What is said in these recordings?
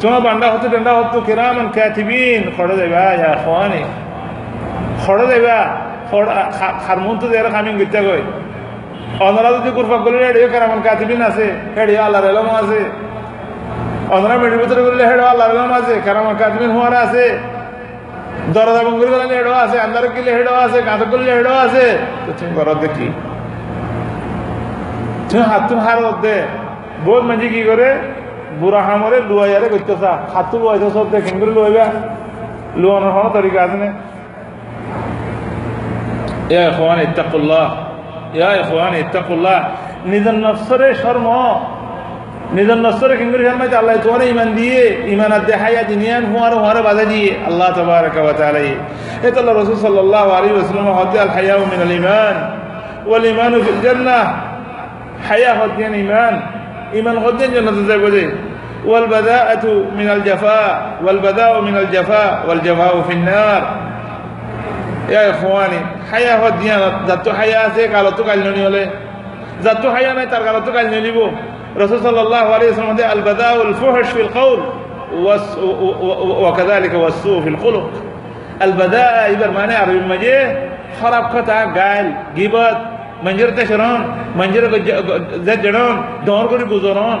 তোমার বান্ডা হতো ডান্ডা হতো কিরামান কাতিবিন। খড়ে দেবা, ইয়া খানি খড়ে দেবা খারমুন তো দেয়ার খামিং গিত্যা কই। অনরা যদি কুরফা করলে হেডিও কিরামান কাতিবিন আছে, হেডিও আল্লাহর এলম আছে। অনরা মেডির ভিতরে করলে হেডো আল্লাহর এলম আছে, কিরামান কাতিবিন হওয়ার আছে। দরজা বঙ্গুরি করলে হেডো আছে আন্দার কিলে হেডো আছে কাঁথা করলে হেডো আছে। তো তুমি করো দেখি তুমি হাত তুমি হার দে বহুত মাঝি কি করে? বুড়া হামরে লুয়াইয়ারে করতেছা হাত লুয়াইছ সব দেখেন করে লুয়াইবা লুয়ানোর হওয়ার তরিকা আছে না? ইয়া ইখওয়ান ইত্তাকুল্লাহ। ইয়া ইখওয়ান ইত্তাকুল্লাহ। নিজের নসরে শর্ম নিজের নসরে কিংগুরি শর্মাইতে আল্লাহ তোমার ইমান দিয়ে। ইমান আর দেখাইয়া দিনিয়ান হুয়ার হুয়ারে বাধা দিয়ে। আল্লাহ তোমার কাবাতালাই এ তো রসুল সাল্লাহ আলী রসুলাম হতে আল হায়া মিন আল ইমান ওয়াল ইমান ফিল জান্নাহ। হায়া হদ্দিয়ান ইমান ইমান হদ্দিয়ান জান্নাতে যায় বোঝে والبذاءة من الجفاء والبذاء من الجفاء والجفاء في النار. يا إخواني حياة الدنيا. ذات حياة سيك على تقال نولي ذات حياة نتر على تقال بو. رسول صلى الله عليه وسلم البذاء الفحش في القول وكذلك والسوء في الخلق. البداء يبر معنى عربي مجي خراب قطع قال جيبات منجر تشران منجر زجران دور قري گزاران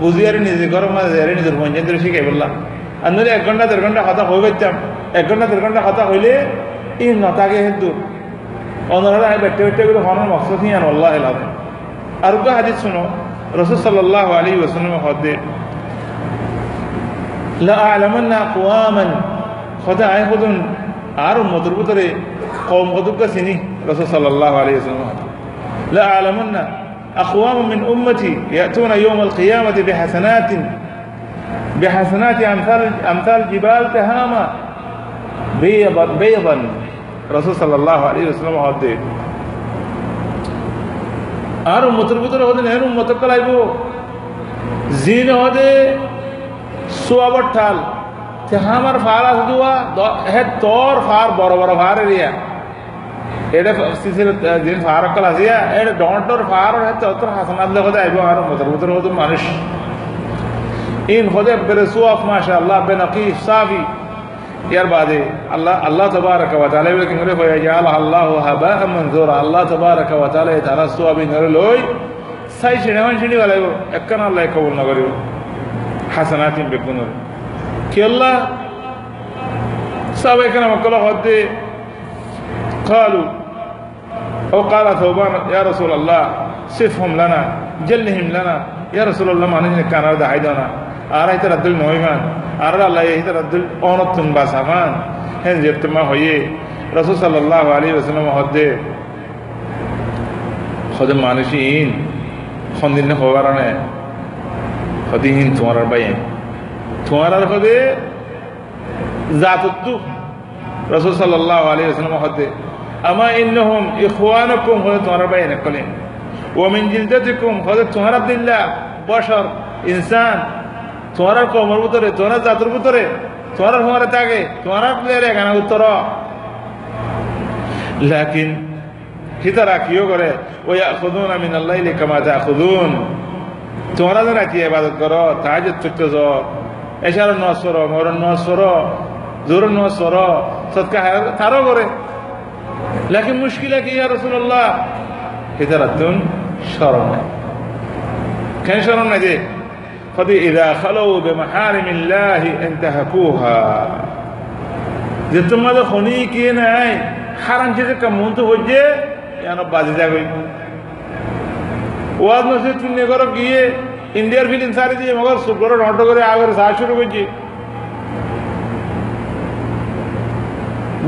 বুঝিয়ারি নিজে গরম মাঝে নিজের পঞ্চায়েত শিখাই বললাম। আর নইলে এক ঘণ্টা, দেড় ঘণ্টা হতা হয়ে গেতাম এক ঘণ্টা, দেড় ঘণ্টা হতা হইলে ই নতাকে হেতু অন্যরা আমি বেটে বেটে করে হন মকসদ নিয়ে আন আল্লাহ এলাম আর কে হাজির শুনো রসদ সাল্লাহ আলী ওসলাম হদে লাআলামান্না কুয়ামান খদা আয় হদুন। আর মধুর ভিতরে কম কদুকা চিনি রসদ সাল্লাহ আলী ওসলাম না أقوام من أمتي يأتون يوم القيامة بحسنات بحسنات أمثال أمثال جبال تهامة بيضا بيضا رسول صلى الله عليه وسلم هذا আর উম্মতের ভিতরে হতে নেহের উম্মতক লাইব জিন হদে সোয়াবর ঠাল তেহামার ফার আছে দুয়া হে তোর ফার বড় বড় ফার এরিয়া এটা সিসির দিন ফারকল আসিয়া এটা ডন্টর ফার হচ্ছে অত হাসানাত লেগে আইব আর মতর মতর মতর মানুষ ইন হদে বেরে সুয়াফ মাশাআল্লাহ বেনকিফ সাফি ইয়ার বাদে আল্লাহ আল্লাহ তবারক ওয়া তাআলা বলে কিংরে হয়ে জাল আল্লাহ হাবা মনজুরা আল্লাহ তবারক ওয়া তাআলা তারা সুয়াবি নরে লই সাই শিনেমান শিনি গলাইব একখান আল্লাহ কবুল না করিব হাসানাতিন বেকুনর কি আল্লাহ সব এখানে মকল হদে قالوا أو قال ثوبان يا رسول الله صفهم لنا جلهم لنا يا رسول الله ما نجن كان هذا حيدنا أرأيت الدل نويمان أرى الله يهتر الدل أونتن باسامان هن جبتما هوي رسول صلى الله عليه وسلم هدي خد مانشين خندين خبرنا خدين توارر بين توارر خدي ذات الدو رسول صلى الله عليه وسلم هدي আমা ইন্নহম ইখওয়ানকুম হলে তোমরা বাইন কলে ওমিন জিলদাতিকুম হলে তোমরা দিল্লা বসর ইনসান তোমরা কমর ভিতরে তোমরা জাতর ভিতরে তোমরা হোমারে থাকে তোমরা প্লেয়ারে এখানে উত্তর লাকিন হিতারা কিও করে ওই খুদুন আমি নাল্লাইলে কামাতা খুদুন তোমরা যেন কি ইবাদত করো তাহাজ চুক্তি যাও এছাড়া নসর মরণ নসর জোর নসর সৎকা তারও করে লাকিন মুশকিলা কি ইয়া রাসূলুল্লাহ হিতারাতুন শরম নাই কেন শরম নাই যে قد إذا خلوا بمحارم الله انتهكوها যে তোমাদের খনি কে নাই হারাম চিজে কামুন তো হচ্ছে ইয়ান বাজে যাবে ওয়াজ মসজিদ চুন্নি করো গিয়ে ইন্ডিয়ার ফিলিম সারি দিয়ে মগর শুক্র নট করে আগের সাজ শুরু করছি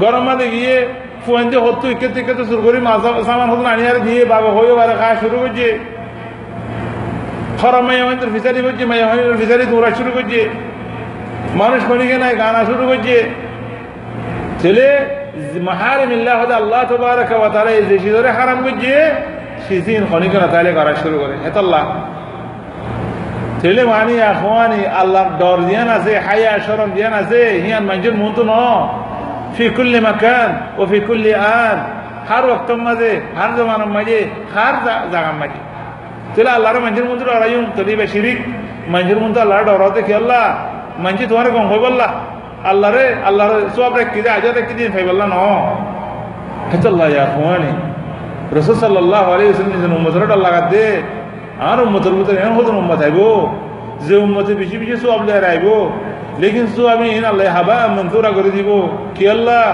গরম মাঝে গিয়ে ফোন দিয়ে হতো ইকে থেকে শুরু করি মাছ সামান হতো আনিয়ারে দিয়ে, বাবা হয়ে বারে খাওয়া শুরু করছে খরা মাইয়া হয়তো ফিসারি করছে মাইয়া হয়তো ফিসারি দৌড়া শুরু করছে মানুষ নাই, গানা শুরু করছে ছেলে মাহারিম ইল্লাহ আল্লাহ তবারক তাআলা এই যে ধরে হারাম করছে সিজিন খনিকে না তাইলে করা শুরু করে হেতাল্লাহ ছেলে মানি আল্লাহ ডর দিয়ান আছে হায়া শরম দিয়ান আছে হিয়ান মানুষের মন তো ন কুল্লি মাকান ও ফি কুল্লি আন। হার ওয়াক্তর মাঝে, হার জমানার মাঝে, হার জাগার মাঝে। তাহলে আল্লাহর মানুষের মন্ত্র আড়াইম তলি বা শিরিক। মানুষের মন্ত্র আল্লাহ ডরাতে কি আল্লাহ মানুষ তোমার কম হয়ে বললা আল্লাহ। রে আল্লাহ সব রেখে দিয়ে আজাদ রেখে দিয়ে খাই বললা ন হেতাল্লাহ ইয়া খুয়ানি রসুল সাল্লাহ আলী নিজের উম্মতরা ডর লাগাত দে। আর উম্মতের ভিতরে এমন হতো উম্মত আইব, যে উম্মতে বেশি বেশি সব লেয়ার আইব। লেকিন সু আমি ইনাল্লাহ হাবা মনসুরা করে দিব। কি আল্লাহ?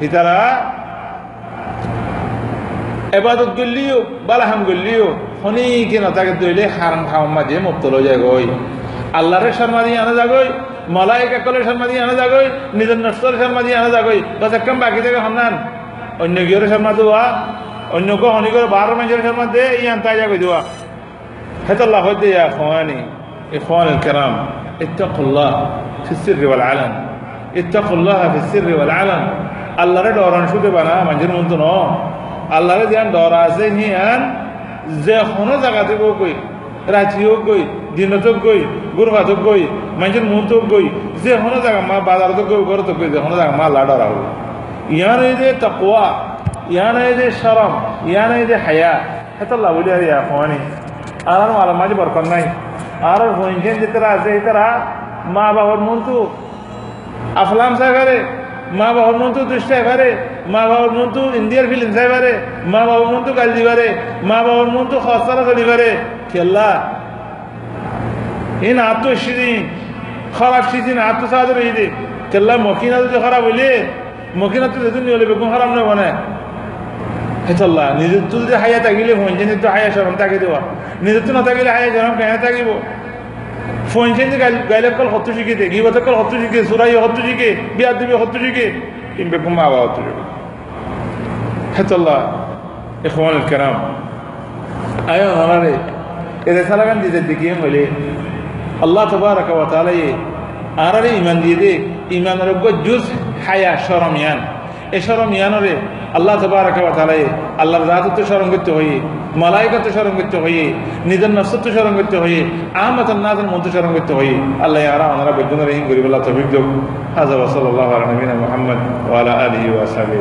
হিতারা এবাদত করলিও, বালাহাম করলিও, অনেকে না তাকে দইলে হারাম খাওয়াম মাঝে মুক্ত লই যায় গই আল্লাহরে শর্মা দিয়ে আনা যাগই মলায়িকা কলে শর্মা দিয়ে আনা যাগই নিজের নষ্টর শর্মা দিয়ে আনা যাগই বাস একদম বাকি থেকে হামনান। অন্য গিয়ে শর্মা দেওয়া, অন্য কেউ হনি করে বারো মাসের শর্মা দে, ইয়ান তাই যাগই দেওয়া। হেতাল্লাহ হইতে ইয়া খোয়ানি, এ খোয়ান কেরাম। ইত্তাকুল্লাহ ফিসির রেওয়াল আলান ইত্তাকুল্লাহ ফিসির রেওয়াল আলান আল্লাহরে ডরান শুধু বানা মাঝের মতো ন আল্লাহরে যেন ডর আছে হিয়ান যে কোনো জায়গাতে গই রাঁচি হোক গই দিনত গই গুরফাত গই মাঝের মুহূর্ত গই যে কোনো জায়গা মা বাজারত গই ঘরত গই যে কোনো জায়গা মা আল্লাহ ডরা হোক। ইয়ান এই যে তকোয়া ইয়ান এই যে সরম ইয়ান এই যে হায়া হেতাল্লাহ বলি আর ইয়া ফোয়ানি আর মাঝে বরকর নাই। আর যে তারা আছে তারা মা বাবার মন্তু আফলাম সাগরে মা বাবার মন্তু দুষ্টাইবারে মা বাবার মন্তু ইন্ডিয়ার ফিল্ম চাইবারে মা বাবার মন্তু গাল দিবারে মা বাবার মন্তু খসারা চলিবারে খেল্লা। ইন আত্ম সিদিন খারাপ সিদিন আত্ম সাহায্য খেল্লা মকিনা যদি খারাপ হইলে মকিনা তো যেদিন হলে বেগুন খারাপ নয় মানে হেতাল্লাহ নিজের তো যদি হাইয়া থাকিলে ফোনছেন তো হাইয়া সরম তাকে দেওয়া। নিজের তো না থাকিলে হাইয়া সরম কেন থাকিব? ফোনছেন যে গাইলে কল হত্য শিখে দে গিবত কল হত্য শিখে সুরাই হত্য শিখে বিয়ার দিবে হত্য শিখে কিংবা ঘুমা আবার হত্য শিখে হেতাল্লাহ এখন কেরাম, আয়ো আমারে এদের সালাগান নিজের দিকে হইলে, আল্লাহ তবারক ওয়া তাআলা আরারে ইমান দিয়ে দে ঈমানের জুজ হায়া শরম ইয়ান। এ শরম ইয়ানরে আল্লাহ তবারক ওয়া তাআলা আল্লাহর রাজত্ব স্মরণ করতে হয়ে মালাইকাতে স্মরণ করতে হয়ে নিজের নফসত্ব স্মরণ করতে হয়ে আহমদ নাথের মধ্যে স্মরণ করতে হয়ে আল্লাহ আরা ওনারা বেগুন রহিম গরিব আল্লাহ তফিক যোগ হাজা ওসল আল্লাহ নবীন মোহাম্মদ ওয়ালা আলী ওয়াসাবি